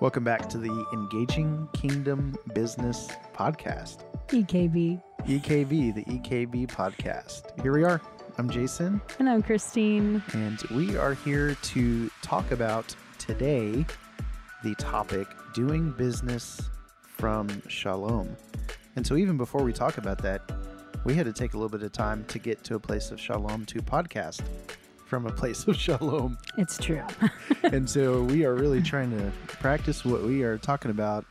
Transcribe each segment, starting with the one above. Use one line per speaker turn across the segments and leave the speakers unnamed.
Welcome back to the Engaging Kingdom Business Podcast,
EKB.
EKB, the EKB podcast. Here we are. I'm Jason,
And I'm Christine.
and we are here to talk about today the topic doing business from Shalom. And so, even before we talk about that, we had to take a little bit of time to get to a place of Shalom to podcast from a place of Shalom.
It's true.
and so we are really trying to practice what we are talking about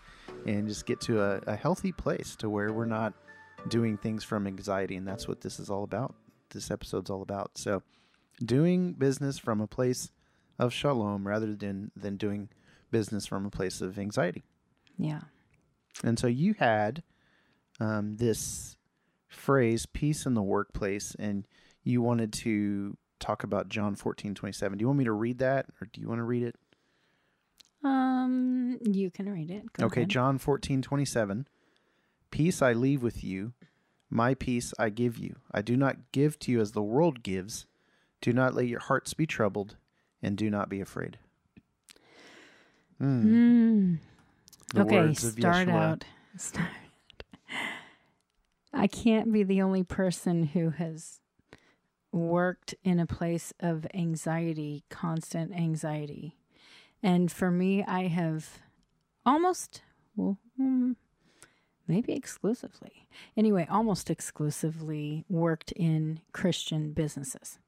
and just get to a, a healthy place to where we're not doing things from anxiety and that's what this is all about this episode's all about so doing business from a place of shalom rather than than doing business from a place of anxiety
yeah.
and so you had um, this phrase peace in the workplace and you wanted to talk about john 14 27 do you want me to read that or do you want to read it
Um, you can read it. Go
okay,
ahead.
John 14, 27. Peace I leave with you, my peace I give you. I do not give to you as the world gives. Do not let your hearts be troubled, and do not be afraid. Mm,
Mm.
the
Okay,
words of
start out. Start. I can't be the only person who has worked in a place of anxiety, constant anxiety. And for me, I have almost, well, mm, maybe exclusively, anyway, almost exclusively worked in Christian businesses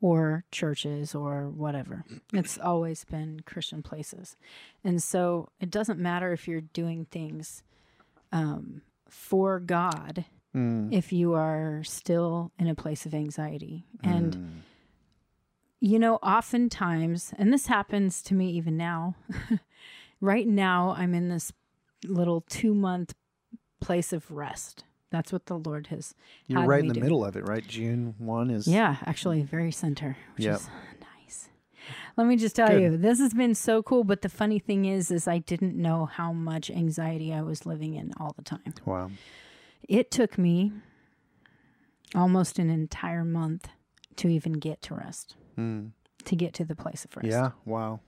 or churches or whatever. It's always been Christian places. And so it doesn't matter if you're doing things um, for God
Mm,
if you are still in a place of anxiety. And,
mm,
you know, oftentimes, and this happens to me even now, right now, I'm in this little two month place of rest. That's what the Lord has.
you're right in the
do.
middle of it, right? June 1 is.
Yeah, actually, very center, which
Yep.
is nice. Let me just tell
Good.
you, this has been so cool. But the funny thing is, is I didn't know how much anxiety I was living in all the time.
Wow.
It took me almost an entire month to even get to rest,
Mm,
to get to the place of rest.
yeah. Wow.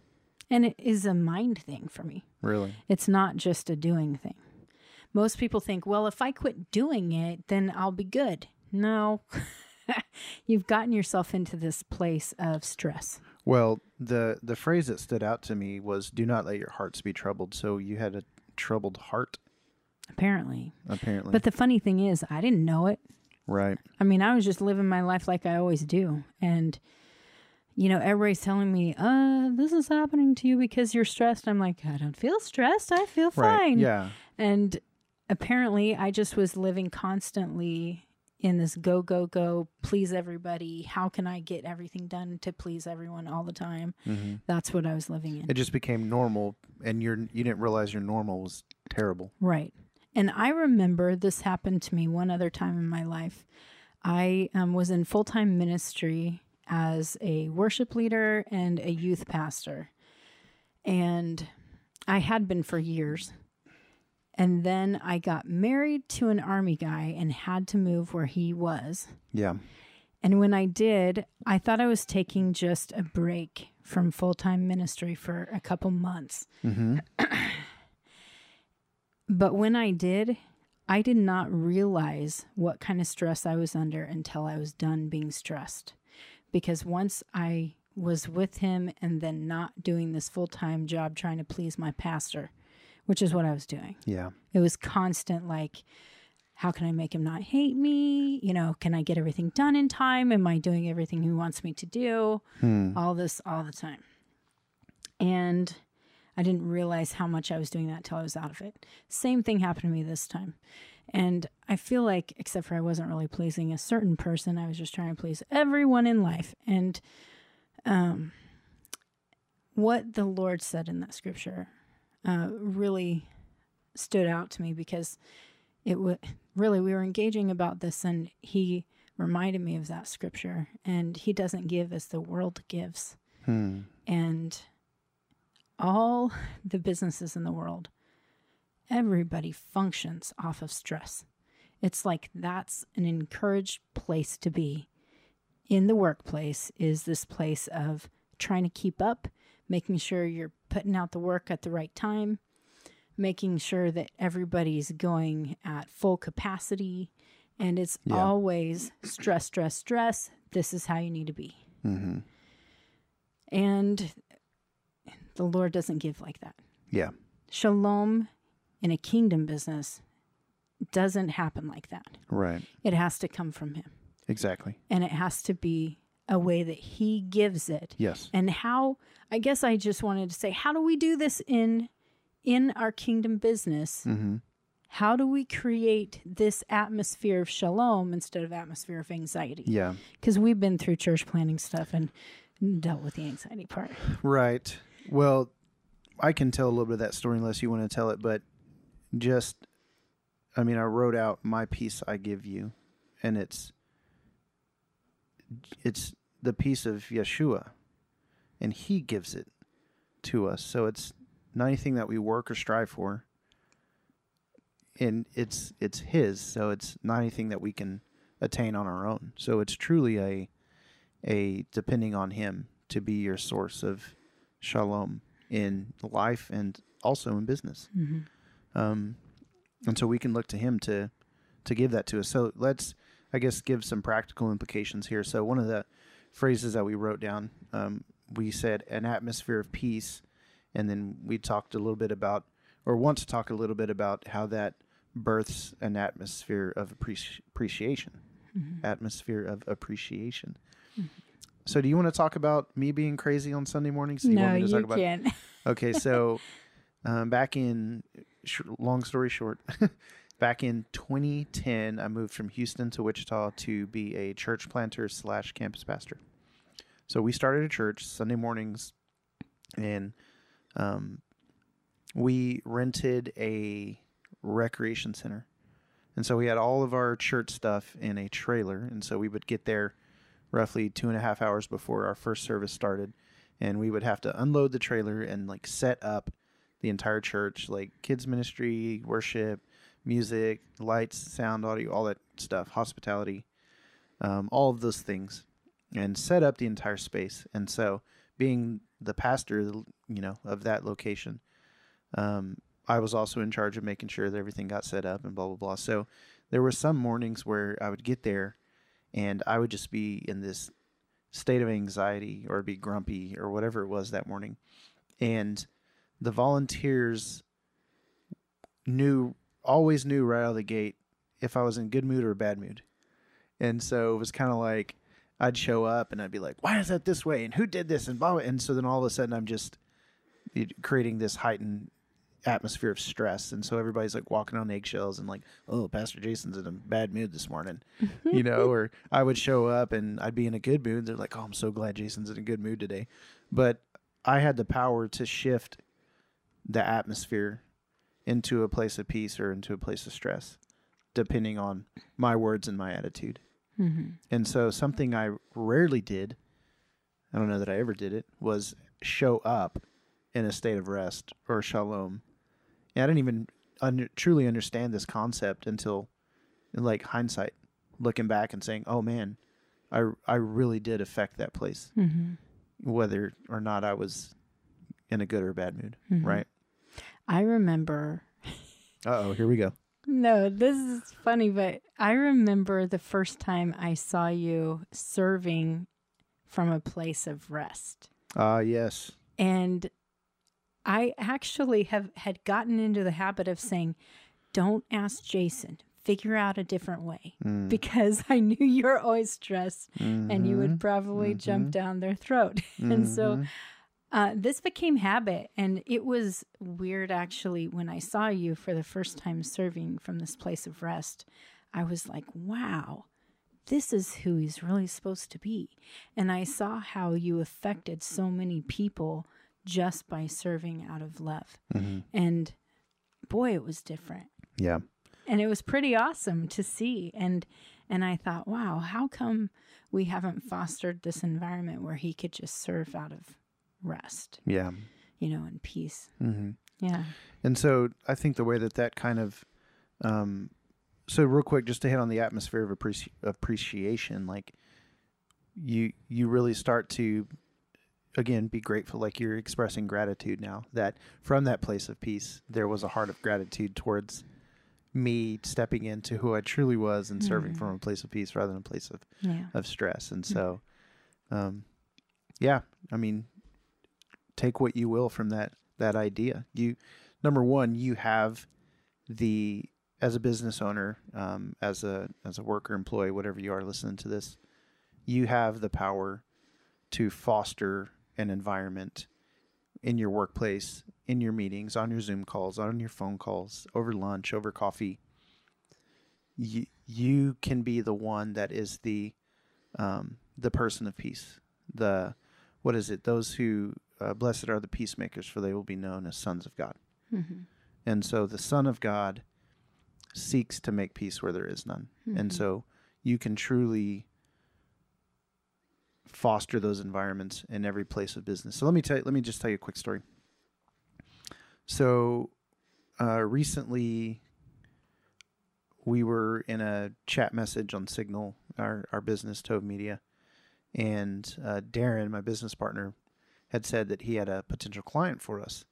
and it is a mind thing for me.
Really.
It's not just a doing thing. Most people think, well, if I quit doing it, then I'll be good. No. You've gotten yourself into this place of stress.
Well, the the phrase that stood out to me was "Do not let your hearts be troubled." So you had a troubled heart,
apparently.
apparently.
But the funny thing is, I didn't know it.
right.
I mean, I was just living my life like I always do. And, you know, everybody's telling me, uh, this is happening to you because you're stressed. I'm like, I don't feel stressed. I feel
Right.
fine.
Yeah.
And apparently, I just was living constantly in this go, go, go, please everybody. How can I get everything done to please everyone all the time?
hmm
That's what I was living in.
It just became normal, and you're you didn't realize your normal was terrible.
Right. And I remember this happened to me one other time in my life. I um, was in full time ministry as a worship leader and a youth pastor. And I had been for years. And then I got married to an army guy and had to move where he was.
Yeah.
And when I did, I thought I was taking just a break from full time ministry for a couple months.
Mm-hmm.
But when I did, I did not realize what kind of stress I was under until I was done being stressed. Because once I was with him and then not doing this full time job trying to please my pastor, which is what I was doing,
Yeah.
it was constant like, how can I make him not hate me? You know, can I get everything done in time? Am I doing everything he wants me to do?
Hmm.
all this all the time. And I didn't realize how much I was doing that till I was out of it. Same thing happened to me this time. And I feel like, except for I wasn't really pleasing a certain person, I was just trying to please everyone in life. And um, what the Lord said in that scripture uh, really stood out to me because it was really, we were engaging about this, and He reminded me of that scripture. And He doesn't give as the world gives.
Hmm.
And all the businesses in the world, everybody functions off of stress. It's like that's an encouraged place to be in the workplace is this place of trying to keep up, making sure you're putting out the work at the right time, making sure that everybody's going at full capacity. And it's
Yeah.
always stress, stress, stress. This is how you need to be.
Mm-hmm.
And the Lord doesn't give like that.
Yeah.
Shalom in a kingdom business doesn't happen like that.
Right.
It has to come from Him.
Exactly.
And it has to be a way that He gives it.
Yes.
And how, I guess I just wanted to say, how do we do this in in our kingdom business?
Mm-hmm.
How do we create this atmosphere of shalom instead of atmosphere of anxiety?
Yeah.
Because we've been through church planting stuff and dealt with the anxiety part.
Right. Well, I can tell a little bit of that story unless you want to tell it, but just, I mean, I wrote out my peace I give you, and it's, it's the peace of Yeshua, and He gives it to us. So it's not anything that we work or strive for, and it's it's His. So it's not anything that we can attain on our own. So it's truly a, a depending on Him to be your source of shalom in life and also in business. Um, and so we can look to Him to to give that to us. So let's, I guess, give some practical implications here. So one of the phrases that we wrote down, um, we said an atmosphere of peace, and then we talked a little bit about, or want to talk a little bit about how that births an atmosphere of appreci- appreciation. Atmosphere of appreciation. So, do you want to talk about me being crazy on Sunday mornings? Do you
no,
want me to
you
talk about
can't.
Okay, so um, back in sh- long story short, back in 2010, I moved from Houston to Wichita to be a church planter slash campus pastor. So we started a church Sunday mornings, and um, we rented a recreation center, and so we had all of our church stuff in a trailer, and so we would get there roughly two and a half hours before our first service started. And we would have to unload the trailer and like set up the entire church like kids ministry worship music lights sound audio all that stuff hospitality um, all of those things and set up the entire space. And so being the pastor you know of that location um, i was also in charge of making sure that everything got set up and blah blah blah. So there were some mornings where i would get there and i would just be in this state of anxiety or be grumpy or whatever it was that morning. And the volunteers knew, always knew right out of the gate if I was in good mood or bad mood. And so it was kind of like I'd show up and I'd be like, why is that this way? And who did this? And blah, blah. And so then all of a sudden I'm just creating this heightened atmosphere of stress. And so everybody's like walking on eggshells and like, oh, Pastor Jason's in a bad mood this morning, you know, or I would show up and I'd be in a good mood. They're like, oh, I'm so glad Jason's in a good mood today. But I had the power to shift the atmosphere into a place of peace or into a place of stress, depending on my words and my attitude.
Mm-hmm.
And so something I rarely did, I don't know that I ever did it, was show up in a state of rest or shalom. And I didn't even under, truly understand this concept until like hindsight, looking back and saying, "Oh man, I I really did affect that place,
Mm-hmm.
whether or not I was in a good or bad mood."
Mhm.
Right?
I remember.
Uh oh, here we go.
No, this is funny, but I remember the first time I saw you serving from a place of rest.
Ah, yes.
And I actually have had gotten into the habit of saying, "Don't ask Jason. Figure out a different way."
Mm.
Because I knew you're always stressed and you would probably jump
Mhm.
down their throat. and so
Mhm.
uh, this became habit, and it was weird actually when I saw you for the first time serving from this place of rest. I was like, wow, this is who he's really supposed to be. And I saw how you affected so many people just by serving out of love.
Mhm.
And boy, it was different.
yeah.
And it was pretty awesome to see. And and I thought, wow, how come we haven't fostered this environment where he could just serve out of rest,
Yeah.
you know, in peace?
hmm
Yeah.
And so I think the way that that kind of, um, so real quick, just to hit on the atmosphere of appreci- appreciation, like you you really start to again be grateful like you're expressing gratitude now that from that place of peace there was a heart of gratitude towards me stepping into who I truly was and serving
Mhm.
from a place of peace rather than a place of
Yeah.
of stress. And so, um, yeah, I mean, take what you will from that that idea. You, number one, you have the as a business owner, um, as a as a worker, employee, whatever you are listening to this, you have the power to foster an environment in your workplace, in your meetings, on your Zoom calls, on your phone calls, over lunch, over coffee. You you can be the one that is the um, the person of peace. The what is it? Those who uh, blessed are the peacemakers, for they will be known as sons of God.
Mm-hmm.
And so the Son of God seeks to make peace where there is none. And
Mhm.
so you can truly foster those environments in every place of business. So let me tell you, let me just tell you a quick story. So uh, recently we were in a chat message on Signal, our, our business Tove Media, and uh, Darren, my business partner, had said that he had a potential client for us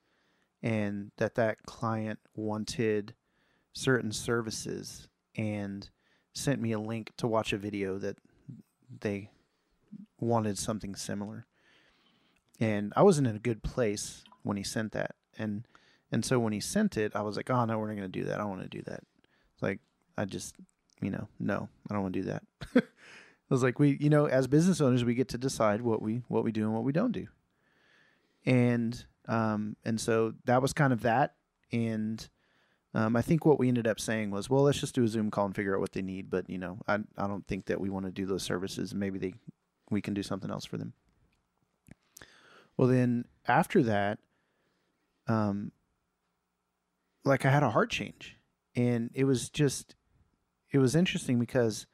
and that that client wanted certain services and sent me a link to watch a video that they wanted something similar and i wasn't in a good place when he sent that and and so when he sent it i was like oh no we're not going to do that i don't want to do that it's like i just you know no i don't want to do that i was like we you know as business owners we get to decide what we what we do and what we don't do and um, and so that was kind of that. And um, I think what we ended up saying was, well, let's just do a Zoom call and figure out what they need. But you know, I I don't think that we want to do those services. Maybe they we can do something else for them. Well, then after that, um, like I had a heart change, and it was just it was interesting because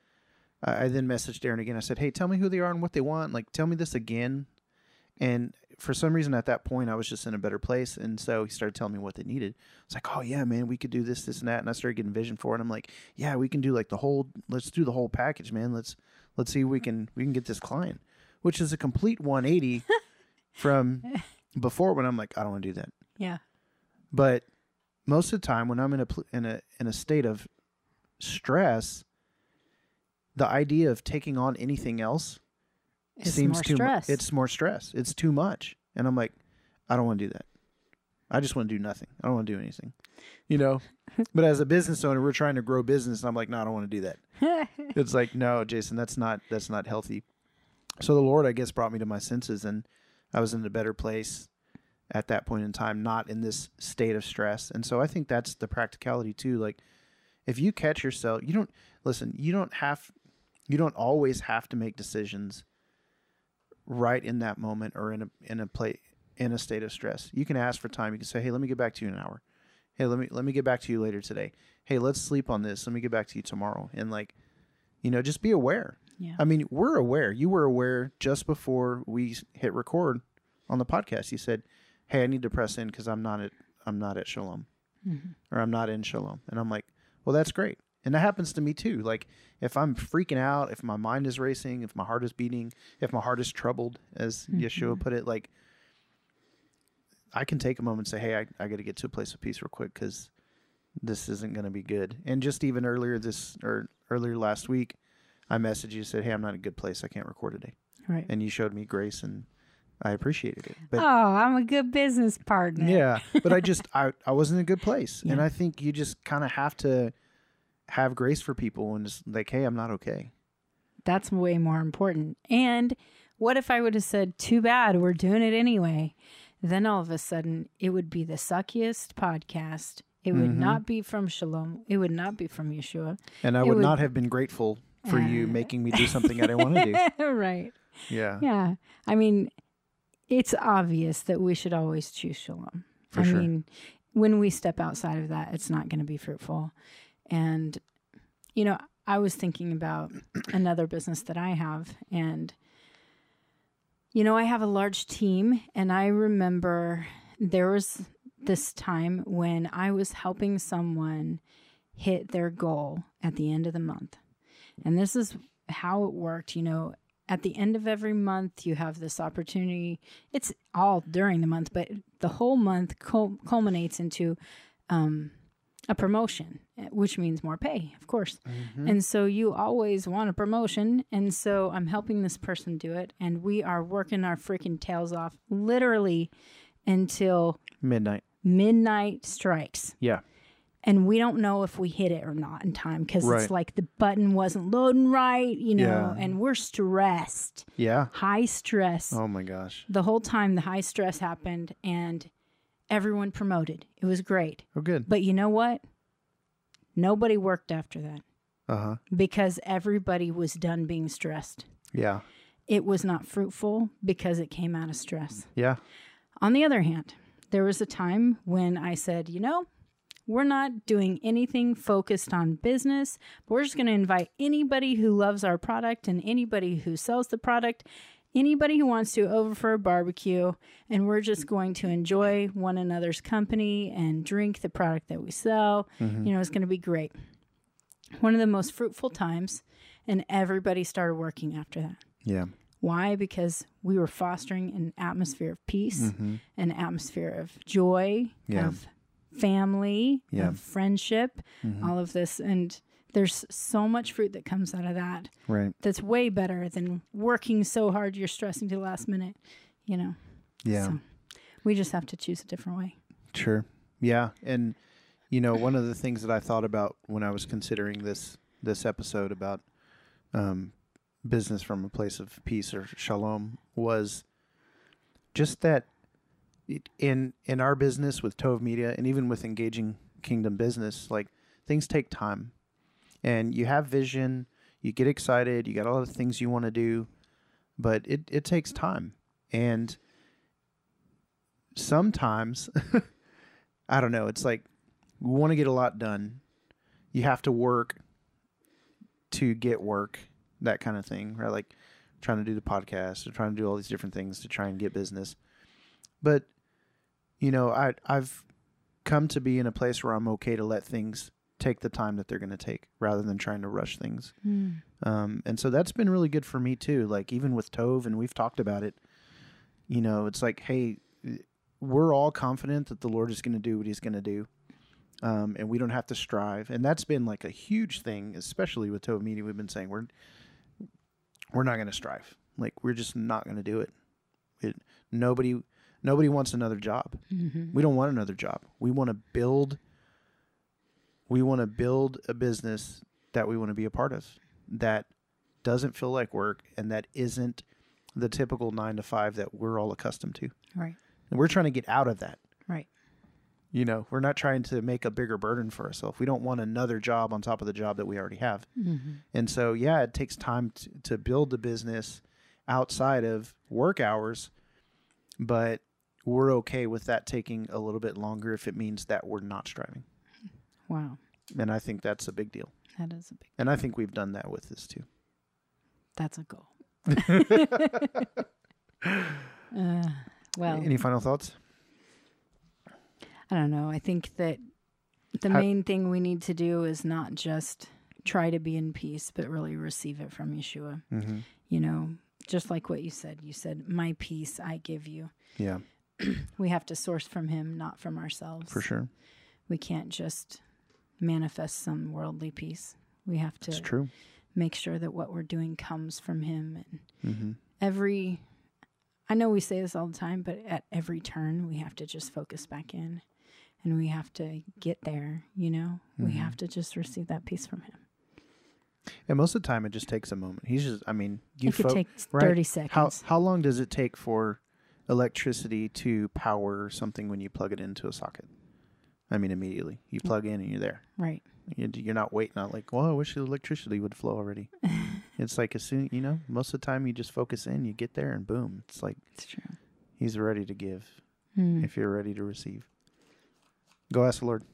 I, I then messaged Darren again. I said, hey, tell me who they are and what they want. Like, tell me this again. And for some reason at that point I was just in a better place and so he started telling me what they needed. It's like, "Oh yeah, man, we could do this this and that." And I started getting vision for it. I'm like, "Yeah, we can do like the whole let's do the whole package, man. Let's let's see if we can we can get this client." Which is a complete 180 from before when I'm like, "I don't want to do that."
Yeah.
But most of the time when I'm in a pl- in a in a state of stress, the idea of taking on anything else
It's
seems too
stress.
much. It's more stress. It's too much. And I'm like, I don't want to do that. I just want to do nothing. I don't want to do anything. You know? but as a business owner, we're trying to grow business and I'm like, no, I don't want to do that. It's like, no, Jason, that's not that's not healthy. So the Lord, I guess, brought me to my senses and I was in a better place at that point in time, not in this state of stress. And so I think that's the practicality too. Like if you catch yourself, you don't listen, you don't have you don't always have to make decisions right in that moment or in a in a play in a state of stress. You can ask for time. You can say, "Hey, let me get back to you in an hour." Hey, let me let me get back to you later today. Hey, let's sleep on this. Let me get back to you tomorrow. And like, you know, just be aware.
yeah.
I mean, we're aware. You were aware just before we hit record on the podcast. You said, "Hey, I need to press in because I'm not at I'm not at Shalom
Mhm.
or I'm not in Shalom." And I'm like, "Well, that's great." And that happens to me too. Like if I'm freaking out, if my mind is racing, if my heart is beating, if my heart is troubled, as Yeshua put it, like I can take a moment and say, "Hey, I, I got to get to a place of peace real quick because this isn't going to be good." And just even earlier this or earlier last week, I messaged you and said, "Hey, I'm not in a good place. I can't record today,"
Right.
and you showed me grace, and I appreciated it. But
oh, I'm a good business partner.
yeah, but I just I I wasn't in a good place, and I think you just kind of have to have grace for people and just like, "Hey, I'm not okay."
That's way more important. And what if I would have said, too bad, we're doing it anyway? Then all of a sudden, it would be the suckiest podcast. It would
Mhm.
not be from Shalom. It would not be from Yeshua.
And I would,
would-
not have been grateful for you
Uh.
making me do something I didn't want to do.
right.
Yeah,
Yeah. I mean, it's obvious that we should always choose Shalom.
For
I
sure.
mean, when we step outside of that, it's not going to be fruitful. And, you know, I was thinking about another business that I have. And, you know, I have a large team. And I remember there was this time when I was helping someone hit their goal at the end of the month. And this is how it worked. You know, at the end of every month, you have this opportunity. It's all during the month, but the whole month cul- culminates into um, a promotion, eh, which means more pay, of course. Mm-hmm. And so you always want a promotion. And so I'm helping this person do it. And we are working our freaking tails off literally until
Midnight.
midnight strikes.
Yeah.
And we don't know if we hit it or not in time because
Right.
it's like the button wasn't loading right, you know,
Yeah.
and we're stressed,
Yeah.
high stress.
Oh my gosh.
The whole time the high stress happened and everyone promoted. It was great.
Oh, good.
But you know what? Nobody worked after that
Uh huh.
because everybody was done being stressed.
Yeah.
It was not fruitful because it came out of stress.
Yeah.
On the other hand, there was a time when I said, you know, we're not doing anything focused on business. We're just going to invite anybody who loves our product and anybody who sells the product, anybody who wants to over for a barbecue, and we're just going to enjoy one another's company and drink the product that we sell. You know, it's going to be great. One of the most fruitful times, and everybody started working after that.
Yeah.
Why? Because we were fostering an atmosphere of peace,
Mm-hmm.
an atmosphere of joy,
Yeah.
of family,
Yeah.
of friendship,
Mm-hmm.
all of this. And there's so much fruit that comes out of that
Right.
that's way better than working so hard you're stressing to the last minute, you know?
Yeah.
So we just have to choose a different way.
Sure. Yeah, and you know, one of the things that I thought about when I was considering this this episode about um, business from a place of peace or shalom was just that it, in in our business with Tove Media and even with engaging Kingdom business, like things take time, and you have vision, you get excited, you got all the things you want to do, but it it takes time, and sometimes I don't know. It's like we want to get a lot done. You have to work to get work, that kind of thing, right? Like trying to do the podcast or trying to do all these different things to try and get business. But you know, I I've come to be in a place where I'm okay to let things take the time that they're going to take rather than trying to rush things. Um, and so that's been really good for me too. Like even with Tove, and we've talked about it. You know, it's like, hey, we're all confident that the Lord is going to do what He's going to do, um, and we don't have to strive. And that's been like a huge thing, especially with Tove Media. We've been saying we're we're not going to strive. Like we're just not going to do it. It nobody nobody wants another job.
Mm-hmm.
We don't want another job. We want to build. We want to build a business that we want to be a part of that doesn't feel like work and that isn't the typical nine to five that we're all accustomed to.
Right.
And we're trying to get out of that.
Right.
You know, we're not trying to make a bigger burden for ourselves. We don't want another job on top of the job that we already have.
Mm-hmm.
And so, yeah, it takes time to, to build the business outside of work hours, but we're okay with that taking a little bit longer if it means that we're not striving.
Wow.
And I think that's a big deal.
That is a big,
And I think we've done that with this too.
that's a goal. uh, well,
Any final thoughts?
I don't know. I think that the
How-
main thing we need to do is not just try to be in peace, but really receive it from Yeshua.
Mm-hmm.
You know, just like what you said. You said, My peace I give you.
Yeah,
We have to source from Him, not from ourselves.
for sure.
We can't just manifest some worldly peace. We have
It's
to
true.
make sure that what we're doing comes from Him. And
Mm-hmm.
every, I know we say this all the time, but at every turn, we have to just focus back in and we have to get there, you know? We
Mhm.
have to just receive that peace from Him.
And most of the time, it just takes a moment. He's just, I mean, you
it could
fo-
take
right.
30
how
seconds.
how long does it take for electricity to power something when you plug it into a socket? I mean, immediately you plug in and you're there.
right.
You- You're not waiting on like, well, I wish the electricity would flow already. it's like as soon you know, most of the time you just focus in, you get there, and boom, it's like
It's true.
he's ready to give
Hmm.
if you're ready to receive. Go ask the Lord.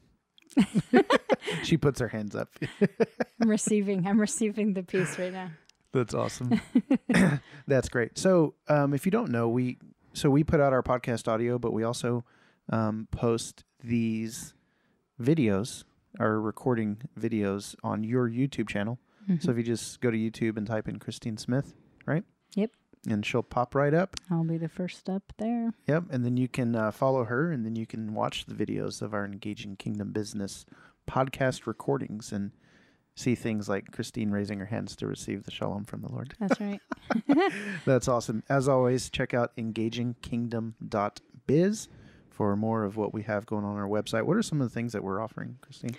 she puts her hands up.
I'm receiving. I'm receiving the peace right now.
That's awesome. That's great. So, um, if you don't know, we so we put out our podcast audio, but we also um, post these videos, our recording videos on your YouTube channel. So if you just go to YouTube and type in Christine Smith, right,
Yep.
And she'll pop right up.
I'll be the first up there.
Yep. And then you can uh, follow her and then you can watch the videos of our Engaging Kingdom Business podcast recordings and see things like Christine raising her hands to receive the shalom from the Lord.
That's right.
That's awesome. As always, check out engagingkingdom.biz for more of what we have going on our website. What are some of the things that we're offering, Christine?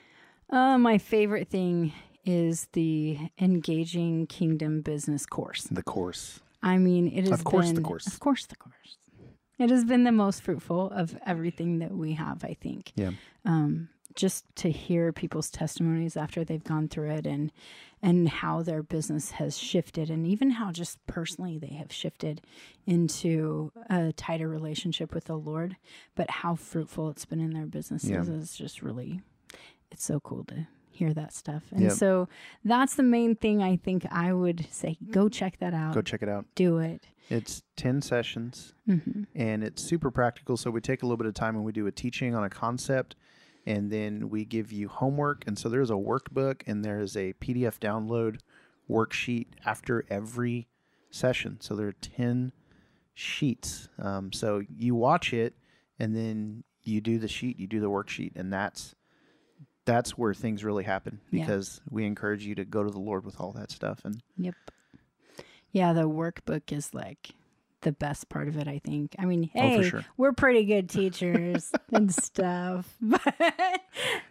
Uh, my favorite thing is the Engaging Kingdom Business course.
The course.
I mean, it has
Of course the course.
Of course, the course. It has been the most fruitful of everything that we have. I think.
Yeah.
Um, just to hear people's testimonies after they've gone through it, and and how their business has shifted, and even how just personally they have shifted into a tighter relationship with the Lord, but how fruitful it's been in their businesses
Yeah.
is just really, it's so cool to hear that stuff. And
Yep.
so that's the main thing I think I would say. Go check that out.
Go check it out.
do it.
It's 10 sessions
hmm
and it's super practical. So we take a little bit of time and we do a teaching on a concept and then we give you homework. And so there's a workbook and there's a PDF download worksheet after every session. So there are 10 sheets. Um, so you watch it and then you do the sheet, you do the worksheet, and that's that's where things really happen
Yeah.
because we encourage you to go to the Lord with all that stuff and
Yep. Yeah, the workbook is like the best part of it, I think. I mean,
Oh,
hey,
sure.
we're pretty good teachers and stuff. But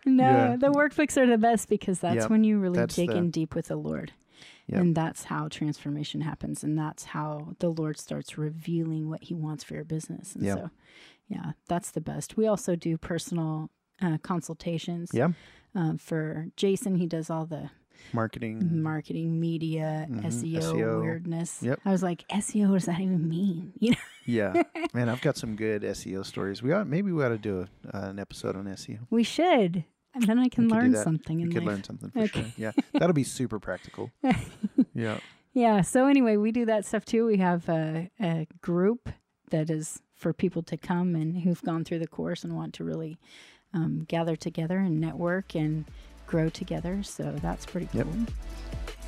no,
Yeah.
the workbooks are the best because that's
Yep,
when you really
that's
dig
the-
in deep with the Lord.
Yep.
And that's how transformation happens. And that's how the Lord starts revealing what he wants for your business. And
Yep.
so, yeah, that's the best. We also do personal uh, consultations.
yeah,
Um, for Jason, he does all the
marketing.
marketing, media,
Mhm,
SEO,
SEO.
weirdness.
Yep.
I was like, SEO, what does that even mean? You know?
Yeah, man, I've got some good SEO stories. We ought maybe we ought to do a, uh, an episode on SEO.
We should. And then I can
We
learn something in
could
life.
learn something for
Okay.
sure. Yeah, that'll be super practical. Yeah,
Yeah. So anyway, we do that stuff too. We have a, a group that is for people to come and who've gone through the course and want to really um, gather together and network and grow together. So that's pretty cool.
Yep.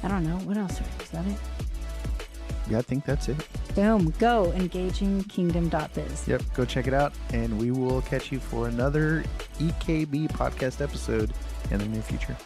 I don't know. What else? Is that it?
yeah, I think that's it.
Boom. Go engagingkingdom.biz.
Yep, go check it out, and we will catch you for another EKB podcast episode in the near future.